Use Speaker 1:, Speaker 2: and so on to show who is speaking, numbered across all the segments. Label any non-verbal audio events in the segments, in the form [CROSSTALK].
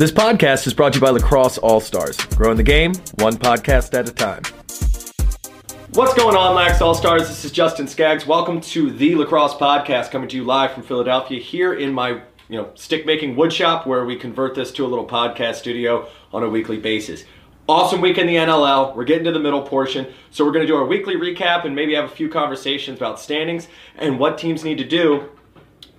Speaker 1: This podcast is brought to you by Lacrosse All Stars, growing the game one podcast at a time. What's going on, Lax All Stars? This is Justin Skaggs. Welcome to the Lacrosse Podcast, coming to you live from Philadelphia here in my you know stick making wood shop, where we convert this to a little podcast studio on a weekly basis. Awesome week in the NLL. We're getting to the middle portion, so we're going to do our weekly recap and maybe have a few conversations about standings and what teams need to do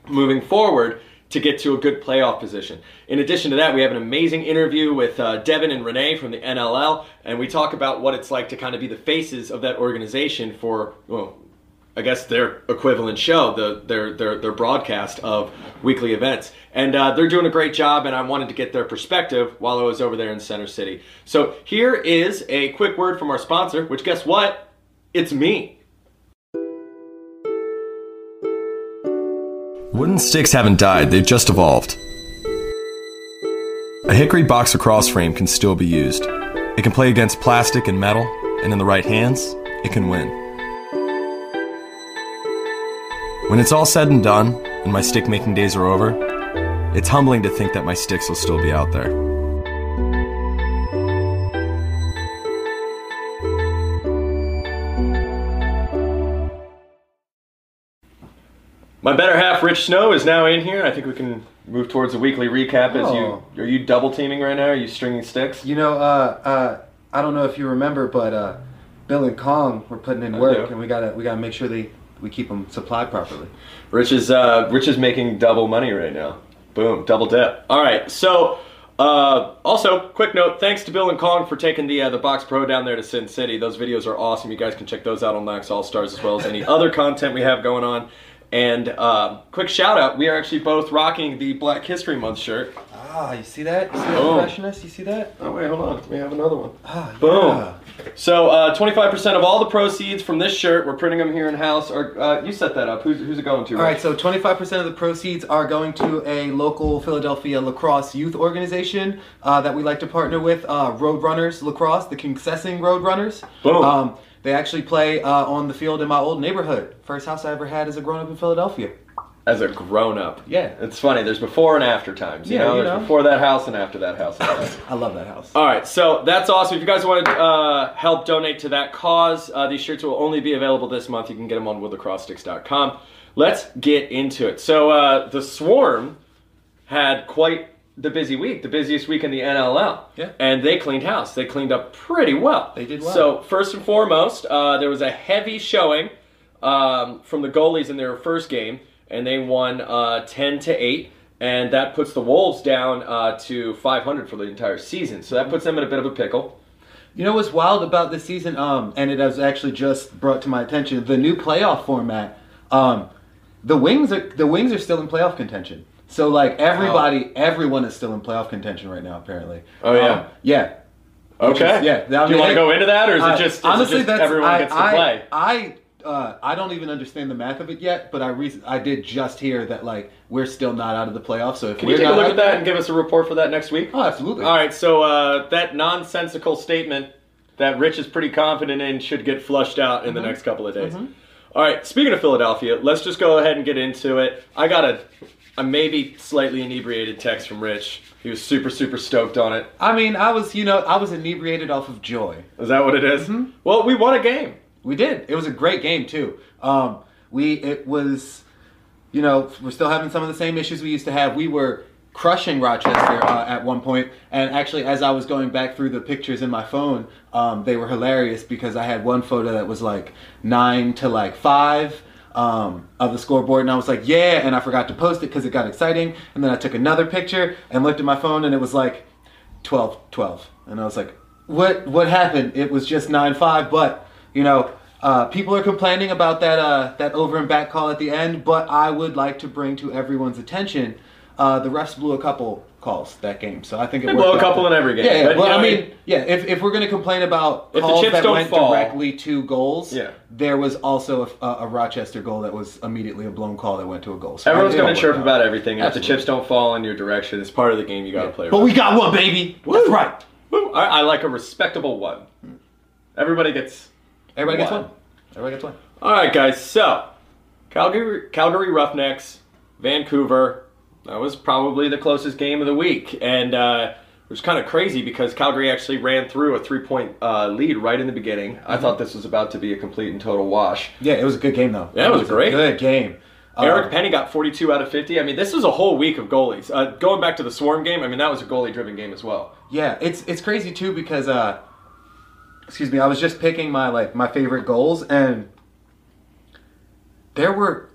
Speaker 1: moving forward to get to a good playoff position. In addition to that, we have an amazing interview with uh, Devin and Renee from the NLL, and we talk about what it's like to kind of be the faces of that organization for, well, I guess their equivalent show, the their their their broadcast of weekly events, and uh, they're doing a great job. And I wanted to get their perspective while I was over there in Center City. So here is a quick word from our sponsor, which guess what? It's me. Wooden sticks haven't died, they've just evolved. A hickory box lacrosse frame can still be used. It can play against plastic and metal, and in the right hands, it can win. When it's all said and done, and my stick making days are over, it's humbling to think that my sticks will still be out there. My better half, Rich Snow, is now in here. I think we can move towards a weekly recap. As
Speaker 2: Oh.
Speaker 1: you are you double teaming right now? Are you stringing sticks?
Speaker 2: You know, uh, uh, I don't know if you remember, but uh, Bill and Kong were putting in
Speaker 1: I
Speaker 2: work,
Speaker 1: do.
Speaker 2: and we gotta we gotta make sure they we keep them supplied properly.
Speaker 1: Rich is uh, Rich is making double money right now. Boom, double dip. All right, so uh, also quick note: thanks to Bill and Kong for taking the uh, the Box Pro down there to Sin City. Those videos are awesome. You guys can check those out on Lax All Stars as well as any other content we have going on. And uh, quick shout out: we are actually both rocking the Black History Month shirt.
Speaker 2: Ah, you see that? You see
Speaker 1: Oh.
Speaker 2: that freshness? You see that?
Speaker 1: Oh wait, hold on. We have another one.
Speaker 2: Ah,
Speaker 1: Boom.
Speaker 2: yeah.
Speaker 1: So, uh, 25% of all the proceeds from this shirt, we're printing them here in house. Or uh, you set that up. Who's, who's it going to?
Speaker 2: All right, so 25% of the proceeds are going to a local Philadelphia lacrosse youth organization uh, that we like to partner with, uh, Roadrunners Lacrosse, the Concessing Roadrunners.
Speaker 1: Boom.
Speaker 2: Um, they actually play uh, on the field in my old neighborhood. First house I ever had as a grown up in Philadelphia.
Speaker 1: As a grown up.
Speaker 2: Yeah.
Speaker 1: It's funny. There's before and after times. You
Speaker 2: Yeah,
Speaker 1: know,
Speaker 2: you
Speaker 1: there's
Speaker 2: know.
Speaker 1: before that house and after that house. [LAUGHS]
Speaker 2: I love that house.
Speaker 1: All right, so that's awesome. If you guys want to uh, help donate to that cause, uh, these shirts will only be available this month. You can get them on woodlacrossesticks.com. Let's get into it. So uh, the Swarm had quite the busy week, the busiest week in the NLL.
Speaker 2: Yeah.
Speaker 1: And they cleaned house. They cleaned up pretty well.
Speaker 2: They did well.
Speaker 1: So first and foremost, uh, there was a heavy showing um, from the goalies in their first game, and they won uh, 10 to 8. And that puts the Wolves down uh, to 500 for the entire season. So that puts them in a bit of a pickle.
Speaker 2: You know what's wild about this season? Um, and it was actually just brought to my attention the new playoff format. Um, the wings are the wings are still in playoff contention. So like everybody, everyone is still in playoff contention right now. Apparently.
Speaker 1: Oh, yeah?
Speaker 2: Um, yeah.
Speaker 1: Okay.
Speaker 2: is- yeah, I
Speaker 1: Do you want to go into that, or is it just, is it
Speaker 2: honestly
Speaker 1: just
Speaker 2: that's
Speaker 1: everyone
Speaker 2: I,
Speaker 1: gets to
Speaker 2: I,
Speaker 1: play?
Speaker 2: I uh, I don't even understand the math of it yet, but I re- I did just hear that like we're still not out of the playoffs. So if
Speaker 1: Can
Speaker 2: we're
Speaker 1: you take a look at that and give us a report for that next week?
Speaker 2: Oh, absolutely.
Speaker 1: All right, so uh, that nonsensical statement that Rich is pretty confident in should get flushed out in the next couple of days. All right, speaking of Philadelphia, let's just go ahead and get into it. I got a, a maybe slightly inebriated text from Rich. He was super, super stoked on it.
Speaker 2: I mean, I was you know I was inebriated off of joy.
Speaker 1: Is that what it is? Well, we won a game.
Speaker 2: We did. It was a great game too. Um, we it was, you know, we're still having some of the same issues we used to have. We were crushing Rochester uh, at one point, and actually, as I was going back through the pictures in my phone, um, they were hilarious because I had one photo that was like nine to like five. Um, of the scoreboard, and I was like, "Yeah!" And I forgot to post it because it got exciting. And then I took another picture and looked at my phone, and it was like 12 12 and i was like what what happened it was just 9 5 but you know uh, people are complaining about that uh, that over and back call at the end but i would like to bring to everyone's attention uh, the refs blew a couple calls that game so i think it
Speaker 1: They blow a couple in every game,
Speaker 2: yeah, yeah.
Speaker 1: but,
Speaker 2: well i mean
Speaker 1: it-
Speaker 2: yeah if, if we're going to complain about
Speaker 1: If the
Speaker 2: calls
Speaker 1: chips
Speaker 2: that
Speaker 1: don't
Speaker 2: went
Speaker 1: fall-
Speaker 2: directly to goals
Speaker 1: Yeah.
Speaker 2: there was also a, a rochester goal that was immediately a blown call that went to a goal so
Speaker 1: Everyone's going to chirp about everything. If the chips don't fall in your direction, it's part of the game. You got to play.
Speaker 2: but we got one baby that's right
Speaker 1: Woo, I, I like a respectable one. Everybody gets.
Speaker 2: everybody gets
Speaker 1: One.
Speaker 2: one everybody gets one
Speaker 1: All right, guys. So, Calgary, Calgary Roughnecks, Vancouver, that was probably the closest game of the week, and uh, it was kind of crazy because Calgary actually ran through a three-point uh, lead right in the beginning. I
Speaker 2: Mm-hmm.
Speaker 1: thought this was about to be a complete and total wash.
Speaker 2: Yeah, it was a good game though.
Speaker 1: Yeah, it was great.
Speaker 2: A good game.
Speaker 1: Eric
Speaker 2: Uh,
Speaker 1: Penny got 42 out of 50. I mean, this was a whole week of goalies. Uh, going back to the Swarm game, I mean, that was a goalie-driven game as well.
Speaker 2: Yeah, it's it's crazy too because uh excuse me, I was just picking my like my favorite goals and there were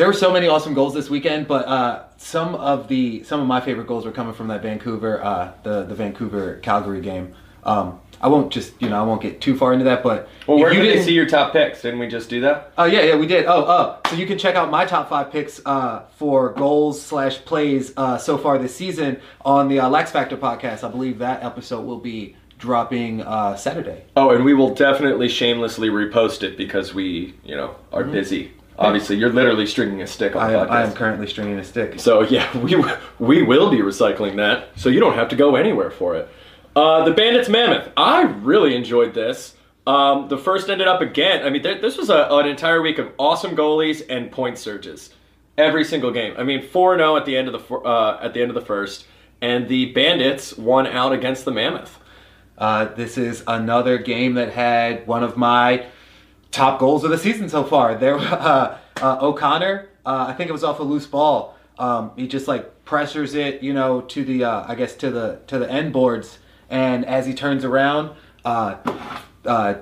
Speaker 2: there were so many awesome goals this weekend, but uh some of the some of my favorite goals were coming from that Vancouver uh the the Vancouver Calgary game. Um I won't just, you know, I won't get too far into that, but
Speaker 1: Well, where
Speaker 2: you
Speaker 1: did they
Speaker 2: didn't-
Speaker 1: see your top picks? Didn't we just do that?
Speaker 2: Oh yeah, yeah, we did. Oh, oh, so you can check out my top five picks uh, for goals slash plays uh, so far this season on the uh, Lex Factor podcast. I believe that episode will be dropping uh, Saturday.
Speaker 1: Oh, and we will definitely shamelessly repost it because we, you know, are busy. Obviously, you're literally stringing a stick on
Speaker 2: I
Speaker 1: the podcast.
Speaker 2: I am currently stringing a stick.
Speaker 1: So yeah, [LAUGHS] we we will be recycling that, so you don't have to go anywhere for it. Uh, the Bandits Mammoth. I really enjoyed this. Um, the first ended up again. I mean, th- this was a, an entire week of awesome goalies and point surges. Every single game. I mean, four zero at the end of the uh, at the end of the first, and the Bandits won out against the Mammoth.
Speaker 2: Uh, this is another game that had one of my top goals of the season so far. There, [LAUGHS] uh, uh, O'Connor. Uh, I think it was off a loose ball. Um, he just like pressures it, you know, to the uh, I guess to the to the end boards, and as he turns around, uh, uh,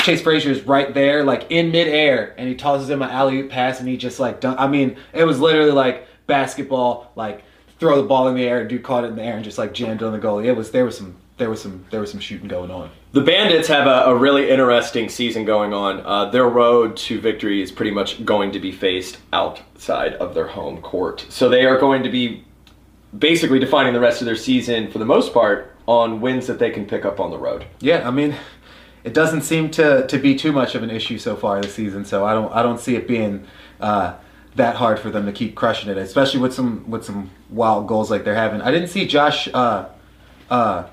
Speaker 2: Chase Fraser's right there, like in midair, and he tosses him an alley oop pass, and he just like dunk. I mean, it was literally like basketball, like throw the ball in the air, dude caught it in the air, and just like jammed on the goalie. It was there was some there was some there was some shooting going on.
Speaker 1: The Bandits have a, a really interesting season going on. Uh, their road to victory is pretty much going to be faced outside of their home court. So they are going to be basically defining the rest of their season, for the most part, on wins that they can pick up on the road.
Speaker 2: Yeah, I mean, it doesn't seem to, to be too much of an issue so far this season. So I don't I don't see it being uh, that hard for them to keep crushing it, especially with some with some wild goals like they're having. I didn't see Josh. Uh, uh,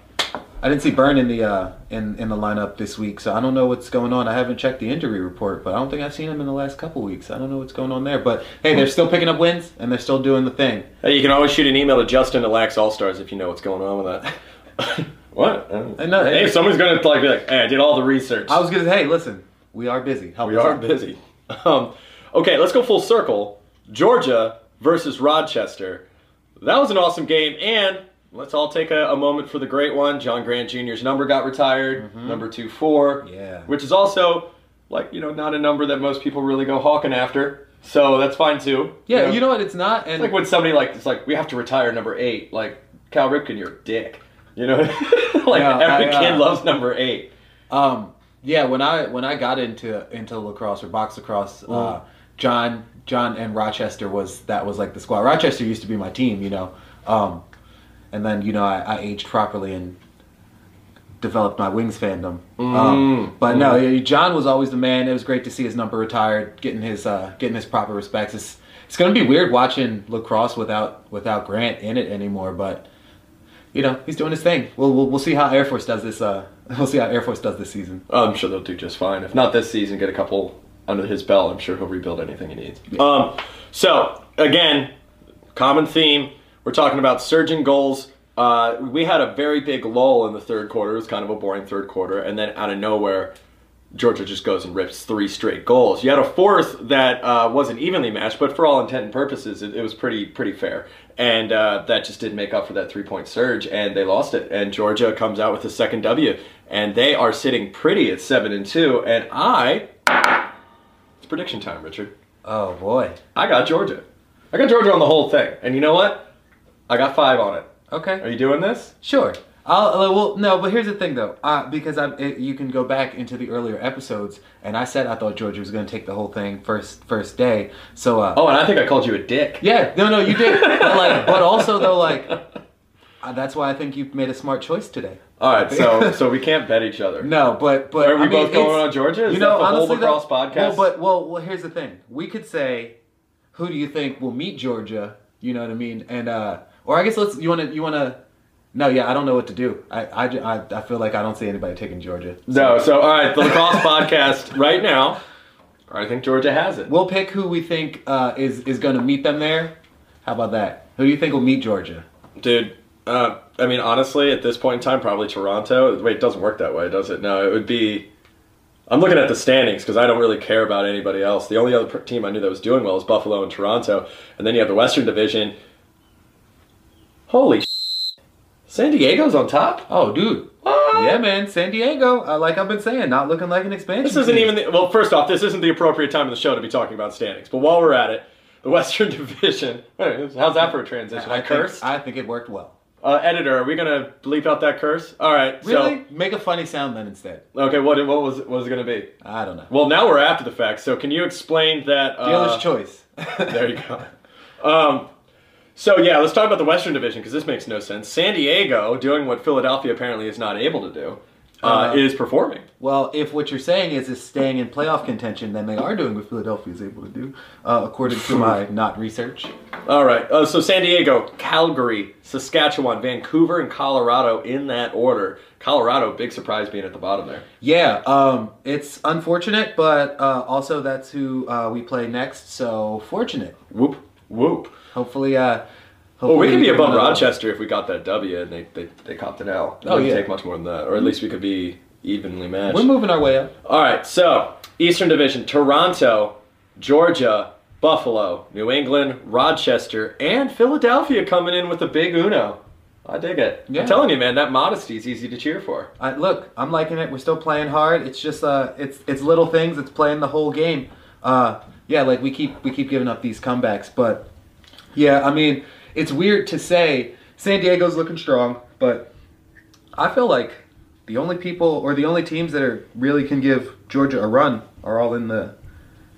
Speaker 2: I didn't see Byrne in the uh, in in the lineup this week, so I don't know what's going on. I haven't checked the injury report, but I don't think I've seen him in the last couple weeks. I don't know what's going on there. But hey, they're still picking up wins and they're still doing the thing.
Speaker 1: Hey, you can always shoot an email to Justin at Lax All Stars if you know what's going on with that. [LAUGHS] what?
Speaker 2: I know.
Speaker 1: Hey, if someone's going to like be like, hey, I did all the research.
Speaker 2: I was gonna say, hey, listen, we are busy. Help
Speaker 1: We are
Speaker 2: out.
Speaker 1: busy. Um, okay, let's go full circle. Georgia versus Rochester. That was an awesome game, and let's all take a, a moment for the great one. John Grant Jr.'s number got retired, number two four.
Speaker 2: Mm-hmm. Yeah.
Speaker 1: Which is also like you know not a number that most people really go hawking after. So that's fine too.
Speaker 2: Yeah, you know what? It's not. And
Speaker 1: It's like when somebody like it's like we have to retire number eight. Like Cal Ripken, you're a dick. You know, [LAUGHS] like every
Speaker 2: I, uh,
Speaker 1: kid loves number eight.
Speaker 2: Um, yeah, when I when I got into into lacrosse or box lacrosse, uh, John John and Rochester was that was like the squad. Rochester used to be my team, you know, um, and then you know I, I aged properly and developed my wings fandom. Um, but no, John was always the man. It was great to see his number retired, getting his uh, getting his proper respects. It's it's gonna be weird watching lacrosse without without Grant in it anymore, but. You know he's doing his thing. We'll, we'll we'll see how Air Force does this. Uh, [LAUGHS] we'll see how Air Force does this season.
Speaker 1: I'm sure they'll do just fine. If not this season, get a couple under his belt. I'm sure he'll rebuild anything he needs. Um, so again, common theme. We're talking about surging goals. Uh, we had a very big lull in the third quarter. It was kind of a boring third quarter, and then out of nowhere, Georgia just goes and rips three straight goals. You had a fourth that uh, wasn't evenly matched, but for all intent and purposes, it, it was pretty pretty fair. And uh, that just didn't make up for that three point surge, and they lost it. And Georgia comes out with a second W, and they are sitting pretty at seven and two. And I, it's prediction time, Richard.
Speaker 2: Oh boy.
Speaker 1: I got Georgia. I got Georgia on the whole thing. And you know what? I got five on it. Are you doing this?
Speaker 2: Sure. I'll, uh, well, no, but here's the thing though, uh, because I, it, you can go back into the earlier episodes, and I said I thought Georgia was going to take the whole thing first first day. So, uh,
Speaker 1: Oh, and I think I called you a dick.
Speaker 2: yeah, no, no, you did. [LAUGHS] but like, but also though, like, uh, that's why I think you made a smart choice today.
Speaker 1: All right, so [LAUGHS] so we can't bet each other.
Speaker 2: No, but but
Speaker 1: Are we
Speaker 2: I mean,
Speaker 1: both going on Georgia? Is
Speaker 2: you know,
Speaker 1: that the whole
Speaker 2: honestly,
Speaker 1: lacrosse
Speaker 2: though,
Speaker 1: podcast?
Speaker 2: Well, but well, well, here's the thing. We could say, who do you think will meet Georgia? You know what I mean? And uh, or I guess let's. You want to? You want to? No, yeah, I don't know what to do. I, I, I feel like I don't see anybody taking Georgia.
Speaker 1: no, so all right, the lacrosse podcast right now. I think Georgia has it.
Speaker 2: We'll pick who we think uh, is is going to meet them there, How about that? Who do you think will meet Georgia?
Speaker 1: Dude, uh, I mean, honestly, at this point in time, probably Toronto. Wait, it doesn't work that way, does it? No, it would be. I'm looking at the standings because I don't really care about anybody else. The only other team I knew that was doing well is Buffalo and Toronto, and then you have the Western Division. Holy, sh- San Diego's on top.
Speaker 2: Oh, dude.
Speaker 1: What?
Speaker 2: Yeah, man. San Diego, uh, like I've been saying, not looking like an expansion.
Speaker 1: This isn't
Speaker 2: team.
Speaker 1: even the, well. First off, this isn't the appropriate time of the show to be talking about standings. But while we're at it, the [LAUGHS] Western Division. How's that for a transition? I,
Speaker 2: I think,
Speaker 1: cursed.
Speaker 2: I think it worked well.
Speaker 1: Uh, editor, are we gonna bleep out that curse? All right.
Speaker 2: Really? Make a funny sound then instead.
Speaker 1: Okay. What what was what was it gonna be?
Speaker 2: I don't know.
Speaker 1: Well, now we're after the fact. So can you explain that? Uh,
Speaker 2: Dealer's choice. [LAUGHS]
Speaker 1: there you go. [LAUGHS] Um, so yeah, let's talk about the Western Division because this makes no sense. San Diego doing what Philadelphia apparently is not able to do uh,
Speaker 2: Uh,
Speaker 1: is performing.
Speaker 2: Well, if what you're saying is is staying in playoff contention, then they are doing what Philadelphia is able to do, uh, according to my [LAUGHS] not research.
Speaker 1: All right. Uh, so San Diego, Calgary, Saskatchewan, Vancouver, and Colorado in that order. Colorado, big surprise being at the bottom there.
Speaker 2: Yeah, um, it's unfortunate, but uh, also that's who uh, we play next. So fortunate.
Speaker 1: Whoop whoop.
Speaker 2: Hopefully, uh,
Speaker 1: Well, we could be above
Speaker 2: uh,
Speaker 1: Rochester if we got that W and they they, they copped it out. It
Speaker 2: Oh,
Speaker 1: wouldn't
Speaker 2: yeah.
Speaker 1: take much more than that, or at least we could be evenly matched.
Speaker 2: We're moving our way up.
Speaker 1: All right, so Eastern Division: Toronto, Georgia, Buffalo, New England, Rochester, and Philadelphia coming in with a big Uno. I dig it.
Speaker 2: Yeah.
Speaker 1: I'm telling you, man, that modesty is easy to cheer for.
Speaker 2: I, look, I'm liking it. We're still playing hard. It's just uh, it's it's little things. It's playing the whole game. Uh, yeah, like we keep we keep giving up these comebacks, but yeah, I mean, it's weird to say San Diego's looking strong, but I feel like the only people or the only teams that are really can give Georgia a run are all in the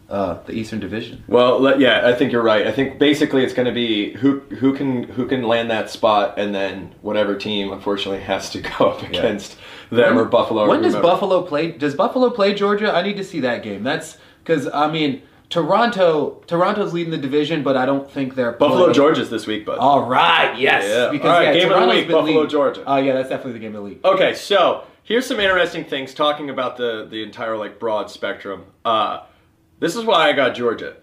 Speaker 2: uh, the Eastern Division.
Speaker 1: Well, yeah, I think you're right. I think basically it's going to be who who can who can land that spot, and then whatever team unfortunately has to [LAUGHS] go up against them or Buffalo. or
Speaker 2: When does. Buffalo play? Does Buffalo play Georgia? I need to see that game. That's because I mean Toronto. Toronto's leading the division, but I don't think they're
Speaker 1: Buffalo
Speaker 2: playing-
Speaker 1: Georgia's this week, bud.
Speaker 2: All right, yes.
Speaker 1: Yeah.
Speaker 2: Because
Speaker 1: All right,
Speaker 2: yeah,
Speaker 1: game of the week, Buffalo,
Speaker 2: leading.
Speaker 1: Georgia.
Speaker 2: Oh yeah, that's definitely the game of the league.
Speaker 1: Okay, so here's some interesting things talking about the the entire like broad spectrum. Uh, this is why I got Georgia.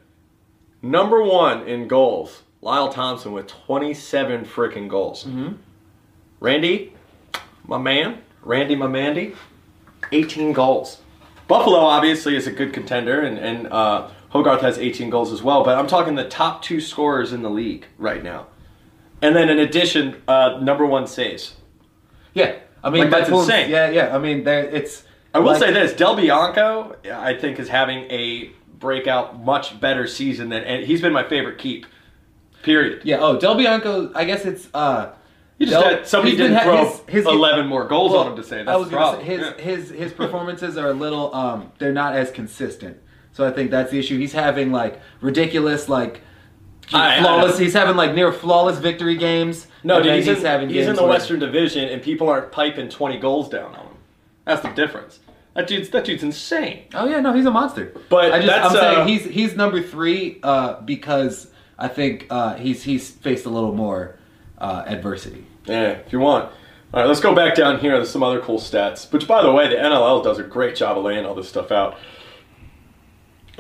Speaker 1: Number one in goals, Lyle Thompson with 27 freaking goals.
Speaker 2: Mm-hmm.
Speaker 1: Randy, my man, Randy, my Mandy, 18 goals. Buffalo obviously is a good contender, and and uh, Hogarth has 18 goals as well. But I'm talking the top two scorers in the league right now, and then in addition, uh, number one saves.
Speaker 2: Yeah, I mean
Speaker 1: Like, that's
Speaker 2: Deadpool's-
Speaker 1: insane.
Speaker 2: Yeah, yeah. I mean, there it's.
Speaker 1: I will
Speaker 2: like-
Speaker 1: say this: Del Bianco, I think, is having a breakout, much better season than, and he's been my favorite keep. Period.
Speaker 2: Yeah. Oh, Del Bianco. I guess it's. uh
Speaker 1: You just
Speaker 2: Del-
Speaker 1: had somebody didn't throw
Speaker 2: his- his-
Speaker 1: eleven more goals
Speaker 2: well,
Speaker 1: on him to say that's
Speaker 2: I was
Speaker 1: the problem.
Speaker 2: say his
Speaker 1: Yeah.
Speaker 2: his his performances are a little. um They're not as consistent. So I think that's the issue. He's having like ridiculous like.
Speaker 1: I- I
Speaker 2: flawless.
Speaker 1: know.
Speaker 2: he's having like near flawless victory games.
Speaker 1: no, dude,
Speaker 2: then
Speaker 1: he's, in,
Speaker 2: having
Speaker 1: he's in the
Speaker 2: where-
Speaker 1: Western Division, and people aren't piping twenty goals down on him. That's the difference. That dude's that dude's insane.
Speaker 2: Oh yeah, no, he's a monster.
Speaker 1: But
Speaker 2: I just,
Speaker 1: that's,
Speaker 2: I'm
Speaker 1: uh,
Speaker 2: saying he's he's number three uh, because I think uh, he's he's faced a little more uh, adversity.
Speaker 1: Yeah, if you want. All right, let's go back down here. There's some other cool stats. Which, by the way, the NLL does a great job of laying all this stuff out.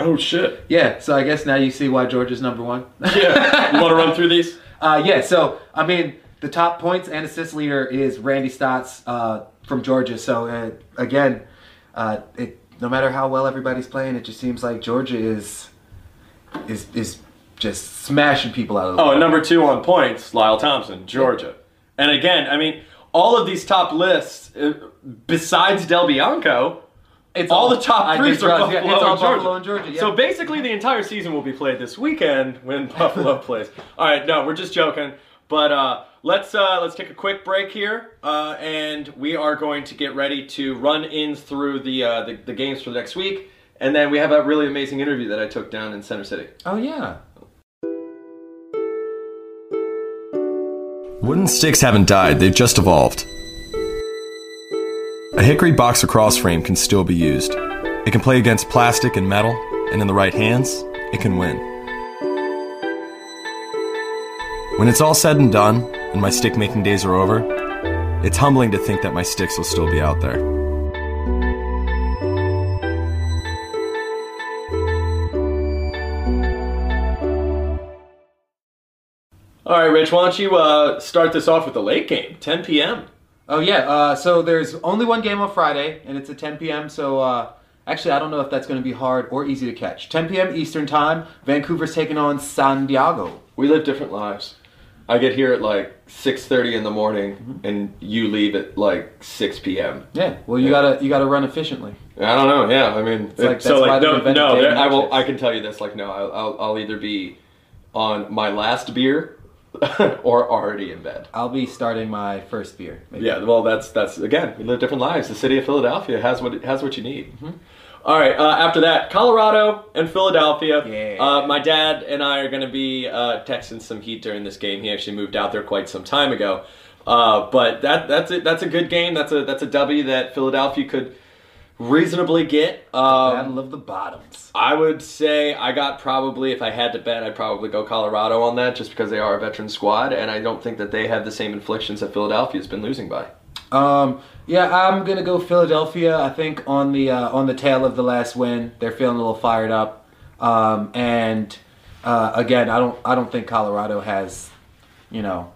Speaker 1: Oh shit!
Speaker 2: Yeah, so I guess now you see why Georgia's number one.
Speaker 1: Yeah, you want to run through these? [LAUGHS]
Speaker 2: Uh, yeah, so I mean, the top points and assist leader is Randy Staats uh, from Georgia. So uh, again, uh, it no matter how well everybody's playing, it just seems like Georgia is is is just smashing people out of the.
Speaker 1: Oh, and number two on points, Lyle Thompson, Georgia. And again, I mean, all of these top lists, uh, besides Del Bianco,
Speaker 2: it's
Speaker 1: all the top
Speaker 2: I
Speaker 1: threes are Buffalo,
Speaker 2: yeah, it's all
Speaker 1: and Georgia.
Speaker 2: Buffalo and Georgia. Yeah.
Speaker 1: So basically, the entire season will be played this weekend when [LAUGHS] Buffalo plays. All right, no, we're just joking. But uh, let's uh, let's take a quick break here, uh, and we are going to get ready to run in through the, uh, the the games for next week, and then we have a really amazing interview that I took down in Center City.
Speaker 2: oh yeah.
Speaker 1: Wooden sticks haven't died, they've just evolved. A hickory box lacrosse frame can still be used. It can play against plastic and metal, and in the right hands, it can win. When it's all said and done, and my stick making days are over, it's humbling to think that my sticks will still be out there. All right, Rich, why don't you uh, start this off with the late game, 10 p.m.
Speaker 2: Oh yeah. Uh, so there's only one game on Friday, and it's at 10 p.m. So uh, actually, I don't know if that's going to be hard or easy to catch. 10 p.m. Eastern time. Vancouver's taking on San Diego.
Speaker 1: We live different lives. I get here at like 6:30 in the morning, and you leave at like 6 p.m.
Speaker 2: Yeah. Well, you
Speaker 1: Yeah.
Speaker 2: gotta you gotta run efficiently.
Speaker 1: I don't know. Yeah, I mean,
Speaker 2: like-
Speaker 1: so
Speaker 2: why
Speaker 1: like no, no. There, I will. I can tell you this. Like no, I'll, I'll, I'll either be on my last beer [LAUGHS] or already in bed.
Speaker 2: I'll be starting my first beer. maybe.
Speaker 1: Yeah, well, that's that's again, we live different lives. The city of Philadelphia has what it has what you need.
Speaker 2: Mm-hmm.
Speaker 1: All right. Uh, after that, Colorado and Philadelphia.
Speaker 2: Yeah.
Speaker 1: Uh, my dad and I are going to be uh, texting some heat during this game. He actually moved out there quite some time ago. Uh, but that that's a, that's a good game. That's a that's a W that Philadelphia could reasonably get. Um,
Speaker 2: Battle of the bottoms.
Speaker 1: I would say I got probably, if I had to bet, I'd probably go Colorado on that just because they are a veteran squad, and I don't think that they have the same inflictions that Philadelphia's been losing by.
Speaker 2: Um, yeah, I'm gonna go Philadelphia. I think on the uh, on the tail of the last win, they're feeling a little fired up. Um, and uh, again, I don't I don't think Colorado has, you know,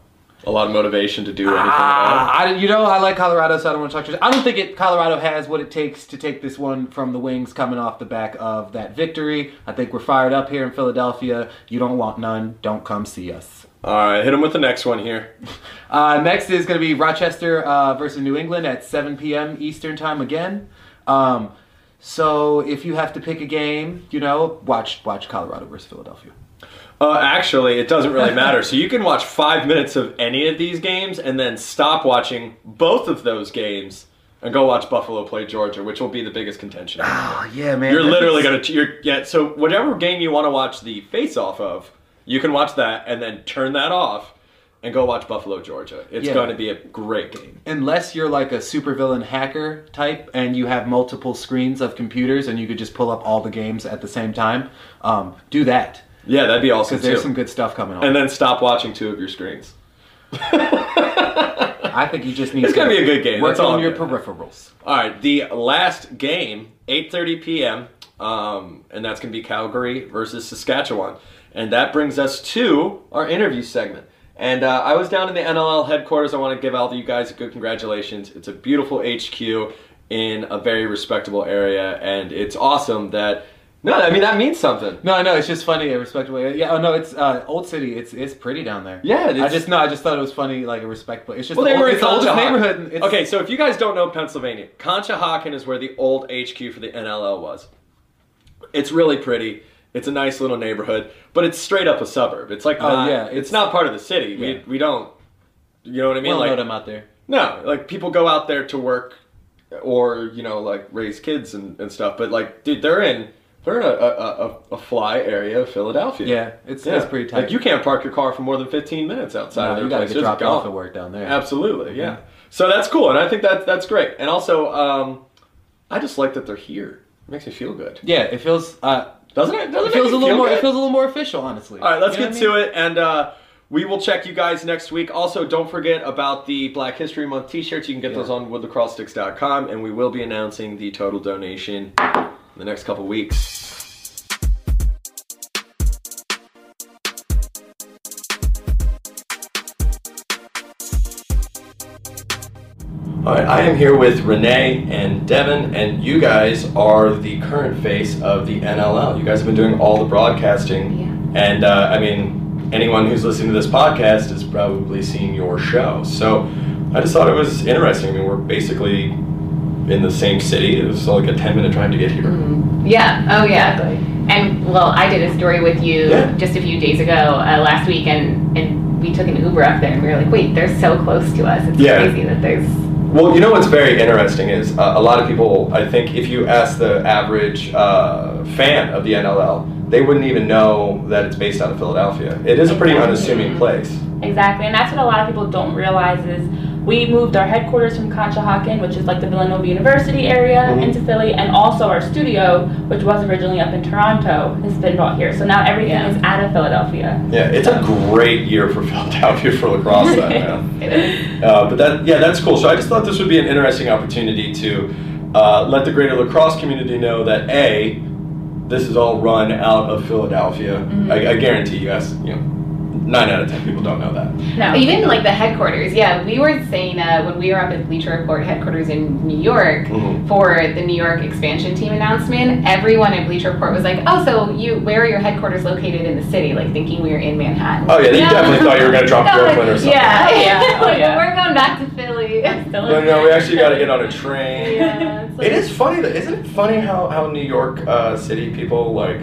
Speaker 1: A lot of motivation to do anything.
Speaker 2: Ah. I, you know, I like Colorado, so I don't want to talk. To. you. I don't think it. Colorado has what it takes to take this one from the wings, coming off the back of that victory. I think we're fired up here in Philadelphia. You don't want none. Don't come see us.
Speaker 1: All right, hit him with the next one here. [LAUGHS]
Speaker 2: Uh, next is going to be Rochester uh, versus New England at 7 p.m. Eastern time again. Um, so if you have to pick a game, you know, watch watch Colorado versus Philadelphia.
Speaker 1: Uh, actually, it doesn't really matter. so you can watch five minutes of any of these games and then stop watching both of those games and go watch Buffalo play Georgia, which will be the biggest contention.
Speaker 2: Oh yeah, man.
Speaker 1: You're literally gonna you're yeah. So whatever game you want to watch the face off of, you can watch that and then turn that off and go watch Buffalo Georgia. It's
Speaker 2: Yeah.
Speaker 1: going to be a great game.
Speaker 2: unless you're like a supervillain hacker type and you have multiple screens of computers and you could just pull up all the games at the same time, um, do that
Speaker 1: Yeah, that'd be awesome
Speaker 2: because there's
Speaker 1: too.
Speaker 2: some good stuff coming on.
Speaker 1: and then stop watching two of your screens.
Speaker 2: I think you just need
Speaker 1: It's
Speaker 2: to
Speaker 1: gonna be a good game.
Speaker 2: Work
Speaker 1: That's all
Speaker 2: on
Speaker 1: I'm
Speaker 2: your
Speaker 1: getting at.
Speaker 2: peripherals.
Speaker 1: All right, the last game, 8:30 p.m., um, and that's going to be Calgary versus Saskatchewan, and that brings us to our interview segment. And uh, I was down in the NLL headquarters. I want to give all of you guys a good congratulations. It's a beautiful HQ in a very respectable area, and it's awesome that. No, I mean that means something.
Speaker 2: No, no, it's just funny, a respectable. Yeah, oh no, it's uh, Old City. It's it's pretty down there.
Speaker 1: Yeah,
Speaker 2: I just no, I just thought it was funny, like a respectable. It's just
Speaker 1: Well,
Speaker 2: the
Speaker 1: they
Speaker 2: old,
Speaker 1: were in
Speaker 2: it's the oldest neighborhood. It's,
Speaker 1: Okay, so if you guys don't know Pennsylvania, Conshohocken is where the old HQ for the NLL was. It's really pretty. It's a nice little neighborhood, but it's straight up a suburb. It's like
Speaker 2: Oh,
Speaker 1: not,
Speaker 2: yeah,
Speaker 1: it's,
Speaker 2: it's-
Speaker 1: not part of the city.
Speaker 2: Yeah.
Speaker 1: We we don't. You know what I mean?
Speaker 2: we
Speaker 1: mean?
Speaker 2: don't
Speaker 1: like
Speaker 2: know them out there.
Speaker 1: no, like people go out there to work or you know like raise kids and, and stuff. But like, dude, they're in they're in a, a, a, a fly area of Philadelphia.
Speaker 2: Yeah, it's
Speaker 1: Yeah.
Speaker 2: it's pretty tight.
Speaker 1: Like you can't park your car for more than fifteen minutes outside
Speaker 2: No,
Speaker 1: of their
Speaker 2: you gotta
Speaker 1: place.
Speaker 2: get dropped off at work down there.
Speaker 1: Absolutely, yeah. So that's cool, and I think that that's great. And also, um, I just like that they're here. It makes me feel good,
Speaker 2: Yeah, it feels uh,
Speaker 1: doesn't it? Doesn't
Speaker 2: it feels a little more.
Speaker 1: good?
Speaker 2: It feels a little more official, honestly.
Speaker 1: All right, let's
Speaker 2: You know
Speaker 1: get to it, and uh, we will check you guys next week. Also, don't forget about the Black History Month T-shirts. You can get
Speaker 2: Yeah.
Speaker 1: those on woodlacrossesticks.com, and we will be announcing the total donation in the next couple weeks. All right, I am here with Renee and Devin, and you guys are the current face of the NLL. You guys have been doing all the broadcasting,
Speaker 3: Yeah.
Speaker 1: and uh, I mean, anyone who's listening to this podcast has probably seen your show. So I just thought it was interesting. I mean, we're basically in the same city. It was like a ten-minute drive to get here.
Speaker 3: Yeah. Oh, yeah. And well, I did a story with you
Speaker 1: Yeah.
Speaker 3: just a few days ago, uh, last week, and and we took an Uber up there, and we were like, wait, they're so close to us. It's
Speaker 1: Yeah.
Speaker 3: crazy that there's.
Speaker 1: Well, you know what's very interesting is uh, a lot of people. I think if you ask the average uh, fan of the NLL, they wouldn't even know that it's based out of Philadelphia. It is a pretty unassuming place.
Speaker 4: Exactly, and that's what a lot of people don't realize is we moved our headquarters from Conshohocken, which is like the Villanova University area,
Speaker 1: Mhm.
Speaker 4: into Philly, and also our studio, which was originally up in Toronto, has been brought here. So now everything
Speaker 3: Yeah.
Speaker 4: is out of Philadelphia.
Speaker 1: Yeah, it's a great year for [LAUGHS] Philadelphia for lacrosse. That now. [LAUGHS] Uh, but that, yeah, that's cool. So I just thought this would be an interesting opportunity to uh, let the greater lacrosse community know that a, this is all run out of Philadelphia. I, I guarantee you, as you know, nine out of ten people don't know that.
Speaker 4: No.
Speaker 3: Even like the headquarters, yeah. We were saying uh, when we were up at Bleacher Report headquarters in New York
Speaker 1: Mhm.
Speaker 3: for the New York expansion team announcement, everyone at Bleacher Report was like, "Oh, so you where are your headquarters located in the city?" Like thinking we were in Manhattan.
Speaker 1: Oh yeah, you [LAUGHS]
Speaker 3: No.
Speaker 1: definitely thought you were gonna drop
Speaker 3: No, [LAUGHS]
Speaker 1: Brooklyn or something.
Speaker 3: Yeah,
Speaker 4: Oh, yeah. [LAUGHS] Oh, yeah.
Speaker 3: we're going back to Philly.
Speaker 4: Still
Speaker 1: No, no, we actually got to get on a train.
Speaker 3: Yeah, it's like-
Speaker 1: It is funny that isn't it funny how how New York uh, City people like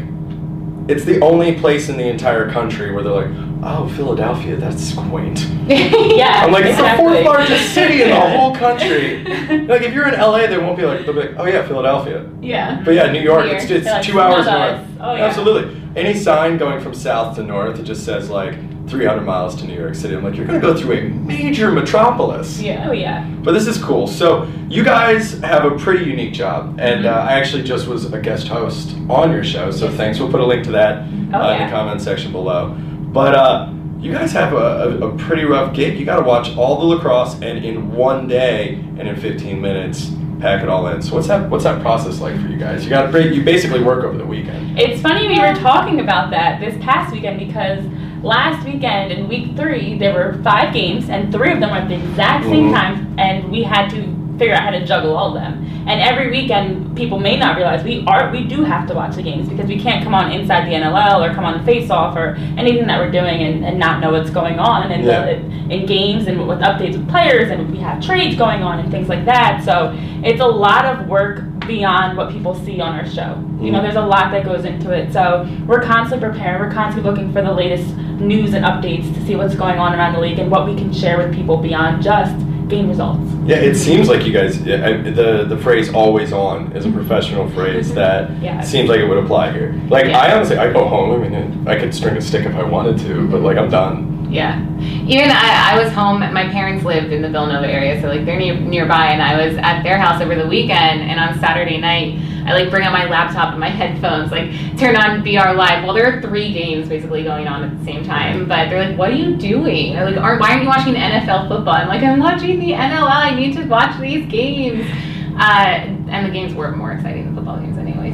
Speaker 1: it's the only place in the entire country where they're like, oh, Philadelphia, that's quaint. [LAUGHS]
Speaker 4: yeah.
Speaker 1: I'm like, it's the fourth largest city in the whole country. [LAUGHS] Like, if you're in LA, they won't be like, they'll be like, oh yeah, Philadelphia.
Speaker 3: yeah.
Speaker 1: But yeah, New York,
Speaker 3: Here.
Speaker 1: it's, it's
Speaker 4: like,
Speaker 1: two hours
Speaker 4: "Smell
Speaker 1: north.
Speaker 4: Oh, yeah.
Speaker 1: Absolutely. Any sign going from south to north, it just says like 300 miles to New York City. I'm like, you're gonna go through a major metropolis.
Speaker 3: Yeah.
Speaker 4: Oh yeah.
Speaker 1: But this is cool. So you guys have a pretty unique job, and
Speaker 4: Mm-hmm.
Speaker 1: uh, I actually just was a guest host on your show. So thanks. We'll put a link to that
Speaker 4: Oh,
Speaker 1: uh, in the comment section below. But uh, you guys have a, a, pretty rough gig. You got to watch all the lacrosse, and in one day and in 15 minutes, pack it all in. So what's that? What's that process like for you guys? You got to you basically work over the weekend.
Speaker 4: It's funny we were talking about that this past weekend because last weekend in week three there were five games and three of them were at the exact same
Speaker 1: Mhm.
Speaker 4: time and we had to figure out how to juggle all of them. And every weekend people may not realize we are we do have to watch the games because we can't come on inside the NLL or come on face off or anything that we're doing and, and not know what's going on and
Speaker 1: Yeah.
Speaker 4: in games and with updates with players and we have trades going on and things like that. So it's a lot of work beyond what people see on our show. You know,
Speaker 1: Mhm.
Speaker 4: there's a lot that goes into it. So we're constantly preparing. We're constantly looking for the latest news and updates to see what's going on around the league and what we can share with people beyond just game results.
Speaker 1: Yeah, it seems like you guys. yeah, I- The the phrase "always on" is a mm-hmm. professional phrase mm-hmm. that
Speaker 4: Yeah.
Speaker 1: seems like it would apply here. Like
Speaker 3: Yeah.
Speaker 1: I honestly, I go home. I mean, I could string a stick if I wanted to, but like I'm done.
Speaker 3: Yeah. Even I, I was home, my parents lived in the Villanova area, so like they're near, nearby, and I was at their house over the weekend, and on Saturday night, I like bring out my laptop and my headphones, like turn on BR Live. Well, there are three games basically going on at the same time, but they're like, what are you doing? They're like, aren't, why aren't you watching NFL football? I'm like, I'm watching the NLL, I need to watch these games. Uh, and the games were more exciting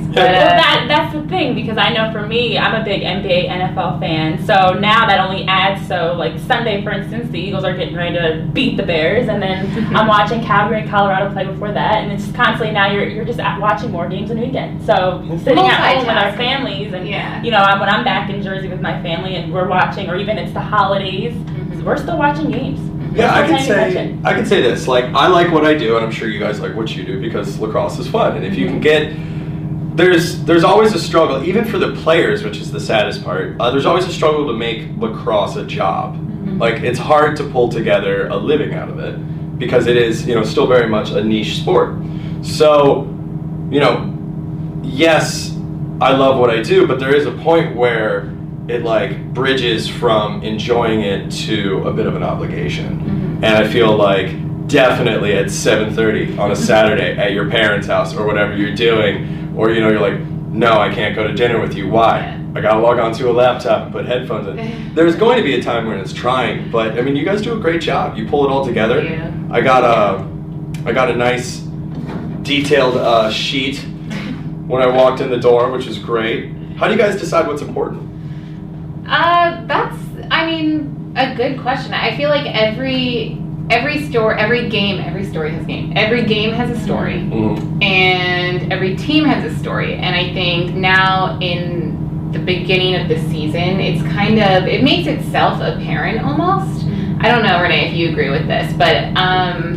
Speaker 3: than football games anyways. But,
Speaker 1: Yeah.
Speaker 4: Well, that that's the thing because I know for me, I'm a big NBA, NFL fan. So now that only adds so like Sunday, for instance, the Eagles are getting ready to beat the Bears, and then [LAUGHS] I'm watching Calgary and Colorado play before that, and it's constantly now you're you're just watching more games on the weekend. So sitting at home with our families, and
Speaker 3: Yeah.
Speaker 4: you know I'm- when I'm back in Jersey with my family and we're watching, or even it's the holidays,
Speaker 3: Mhm.
Speaker 4: we're still watching games.
Speaker 1: Yeah, I can
Speaker 4: paying
Speaker 1: say
Speaker 4: attention.
Speaker 1: I can say this. Like I like what I do, and I'm sure you guys like what you do because lacrosse is fun. And if you can get there's there's always a struggle, even for the players, which is the saddest part. Uh, there's always a struggle to make lacrosse a job. Like it's hard to pull together a living out of it because it is you know still very much a niche sport. So you know, yes, I love what I do, but there is a point where it like bridges from enjoying it to a bit of an obligation. And I feel like definitely at 7:30 on a Saturday at your parents' house or whatever you're doing, or you know you're like, no, I can't go to dinner with you. Why?
Speaker 3: Yeah.
Speaker 1: I gotta log onto a laptop and put headphones in. There's going to be a time when it's trying, but I mean, you guys do a great job. You pull it all together.
Speaker 3: Yeah.
Speaker 1: I got a, I got a nice detailed uh, sheet when I [LAUGHS] walked in the door, which is great. How do you guys decide what's important?
Speaker 3: Uh, that's I mean a good question. I feel like every every store, every game, every story has game. Every game has a story,
Speaker 1: Mm-hmm.
Speaker 3: and every team has a story. And I think now in the beginning of the season, it's kind of it makes itself apparent almost. I don't know, Renee, if you agree with this, but um,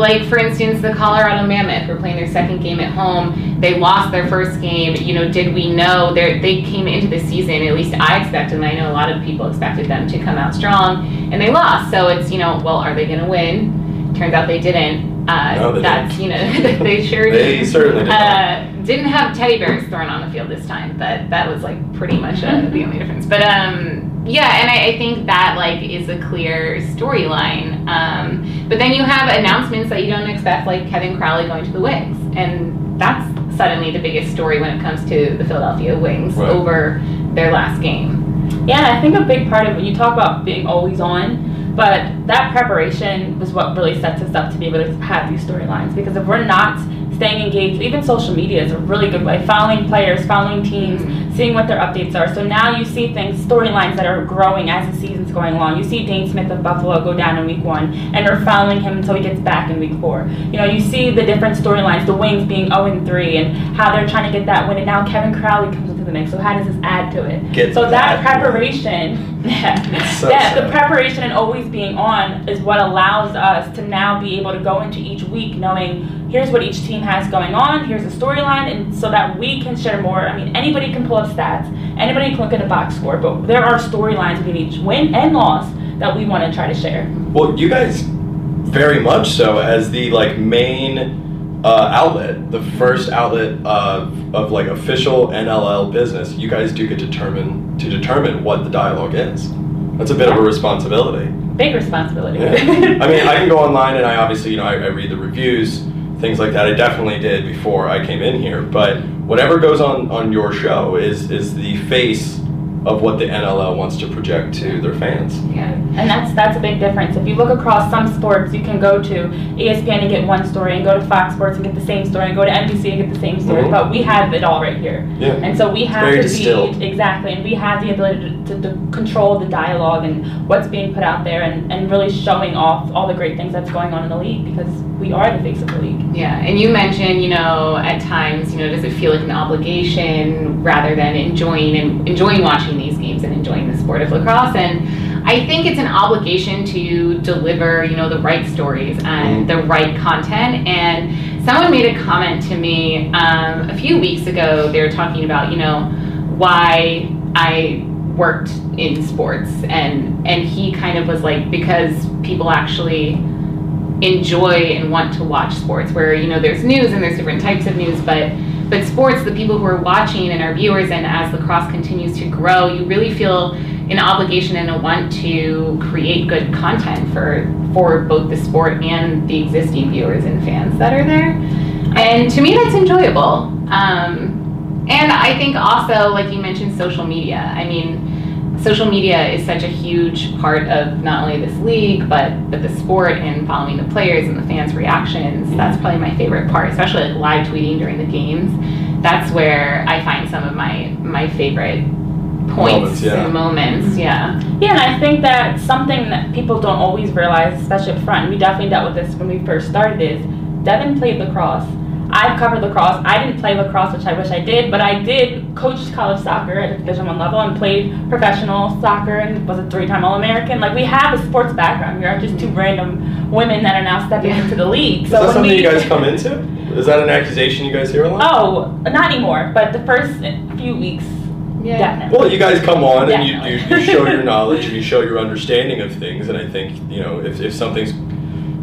Speaker 3: like for instance, the Colorado Mammoth were playing their second game at home. They lost their first game. You know, did we know they they came into the season? At least I expected, and I know a lot of people expected them to come out strong, and they lost. So it's you know, well, are they going to win? Turns out they didn't. Uh,
Speaker 1: No,
Speaker 3: that's you know, [LAUGHS] they sure
Speaker 1: They
Speaker 3: did.
Speaker 1: certainly did.
Speaker 3: Uh, didn't have teddy bears thrown on the field this time, but that was like pretty much uh, the only difference. But um, yeah, and I, I think that like is a clear storyline. Um, but then you have announcements that you don't expect, like Kevin Crowley going to the Wings, and that's suddenly the biggest story when it comes to the Philadelphia Wings
Speaker 1: Right.
Speaker 3: over their last game.
Speaker 4: Yeah, and I think a big part of it, you talk about being always on, but that preparation was what really sets us up to be able to have these storylines. Because if we're not staying engaged. Even social media is a really good way. Following players, following teams,
Speaker 3: Mhm.
Speaker 4: Seeing what their updates are. So now you see things, storylines that are growing as the season's going along. You see Dhane Smith of Buffalo go down in week one, and we're following him until he gets back in week four. You know, you see the different storylines, the Wings being 0 and 3, and how they're trying to get that win. And now Kevin Crowley comes into the mix. So how does this add to it?
Speaker 1: Get
Speaker 4: so
Speaker 1: that
Speaker 4: that preparation, [LAUGHS] yeah,
Speaker 1: so
Speaker 4: the preparation and always being on is what allows us to now be able to go into each week knowing here's what each team has going on, here's the storyline, and so that we can share more. I mean, anybody can pull stats, anybody can look at a box score, but there are storylines within each win and loss that we want to try to share.
Speaker 1: Well, you guys very much so as the like main uh, outlet, the first outlet of, of like official NLL business. You guys do get to determine to determine what the dialogue is. That's a bit of a responsibility.
Speaker 4: Big responsibility.
Speaker 1: Yeah. I mean, I can go online and I obviously, you know, I, I read the reviews, things like that. I definitely did before I came in here. But whatever goes on on your show is is the face of what the NLL wants to project to their fans.
Speaker 3: Yeah.
Speaker 4: And that's that's a big difference. If you look across some sports, you can go to ESPN and get one story, and go to Fox Sports and get the same story, and go to NBC and get the same story.
Speaker 1: Mhm.
Speaker 4: But we have it all right here.
Speaker 1: Yeah.
Speaker 4: And so we have
Speaker 1: very
Speaker 4: to
Speaker 1: distilled.
Speaker 4: be exactly, and we have the ability to, to, to control the dialogue and what's being put out there, and, and really showing off all the great things that's going on in the league because we are the face of the league.
Speaker 3: Yeah, and you mentioned, you know, at times, you know, does it feel like an obligation rather than enjoying and enjoying watching these games and enjoying the sport of lacrosse? And I think it's an obligation to deliver, you know, the right stories and the right content. And someone made a comment to me um, a few weeks ago. They were talking about, you know, why I worked in sports, and and he kind of was like because people actually enjoy and want to watch sports where you know there's news and there's different types of news but but sports the people who are watching and our viewers and as lacrosse continues to grow you really feel an obligation and a want to create good content for for both the sport and the existing viewers and fans that are there. And to me that's enjoyable. Um, and i think also like you mentioned social media. I mean social media is such a huge part of not only this league but but the sport and following the players and the fans reactions that's probably my favorite part especially like live tweeting during the games that's where i find some of my my favorite
Speaker 1: Moments,
Speaker 3: points
Speaker 1: yeah.
Speaker 3: and moments mm-hmm. yeah
Speaker 4: Yeah, and I think that something that people don't always realize, especially up front, and we definitely dealt with this when we first started, is Devin played lacrosse. I've covered lacrosse. I didn't play lacrosse, which I wish I did, but I did coach college soccer at a Division One level and played professional soccer and was a three-time All-American. Like we have a sports background. We aren't just two random women that are now stepping
Speaker 3: Yeah.
Speaker 4: into the league.
Speaker 1: Is that
Speaker 4: when
Speaker 1: something
Speaker 4: we,
Speaker 1: you guys come into? Is that an accusation you guys hear a lot?
Speaker 4: Oh, not anymore. But the first few weeks,
Speaker 3: yeah
Speaker 4: definitely.
Speaker 1: Well, you guys come on and you, you, you show your [LAUGHS] knowledge and you show your understanding of things, and I think you know if, if something's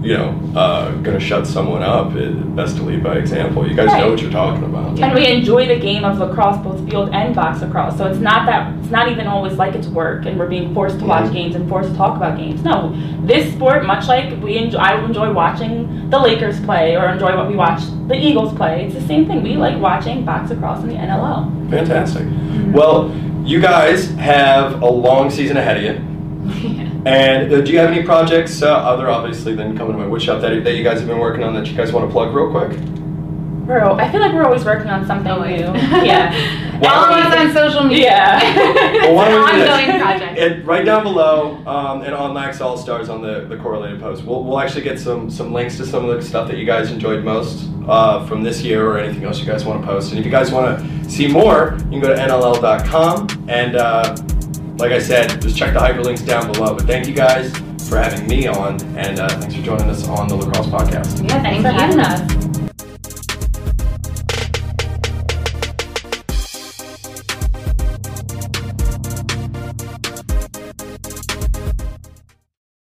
Speaker 1: you know uh, going to shut someone up, it, best to lead by example. You guys know what you're talking about.
Speaker 4: And we enjoy the game of lacrosse, both field and box lacrosse. So it's not that it's not even always like it's work and we're being forced to watch
Speaker 1: Mhm.
Speaker 4: games and forced to talk about games. No, this sport, much like we enjoy, I enjoy watching the Lakers play or enjoy what we watch the Eagles play. It's the same thing. We like watching box lacrosse in the NLL.
Speaker 1: Fantastic. Well, you guys have a long season ahead of you. And uh, do you have any projects, uh, other obviously than coming to my wood shop, that, that you guys have been working on that you guys want to plug real quick?
Speaker 4: We're, I feel like we're always working on something
Speaker 3: Always.
Speaker 4: new. [LAUGHS] Yeah.
Speaker 3: Follow us on social media.
Speaker 4: Yeah. [LAUGHS]
Speaker 1: Well, why don't we do
Speaker 3: ongoing project.
Speaker 1: And right down below, um, and on Lax All Stars on the, the correlated post, we'll, we'll actually get some some links to some of the stuff that you guys enjoyed most uh, from this year or anything else you guys want to post. And if you guys want to see more, you can go to NLL.com. And uh, like I said, just check the hyperlinks down below. But thank you guys for having me on, and uh, thanks for joining us on the Lacrosse Podcast.
Speaker 3: yeah
Speaker 4: Thanks
Speaker 3: thank
Speaker 4: for
Speaker 3: you
Speaker 4: having us.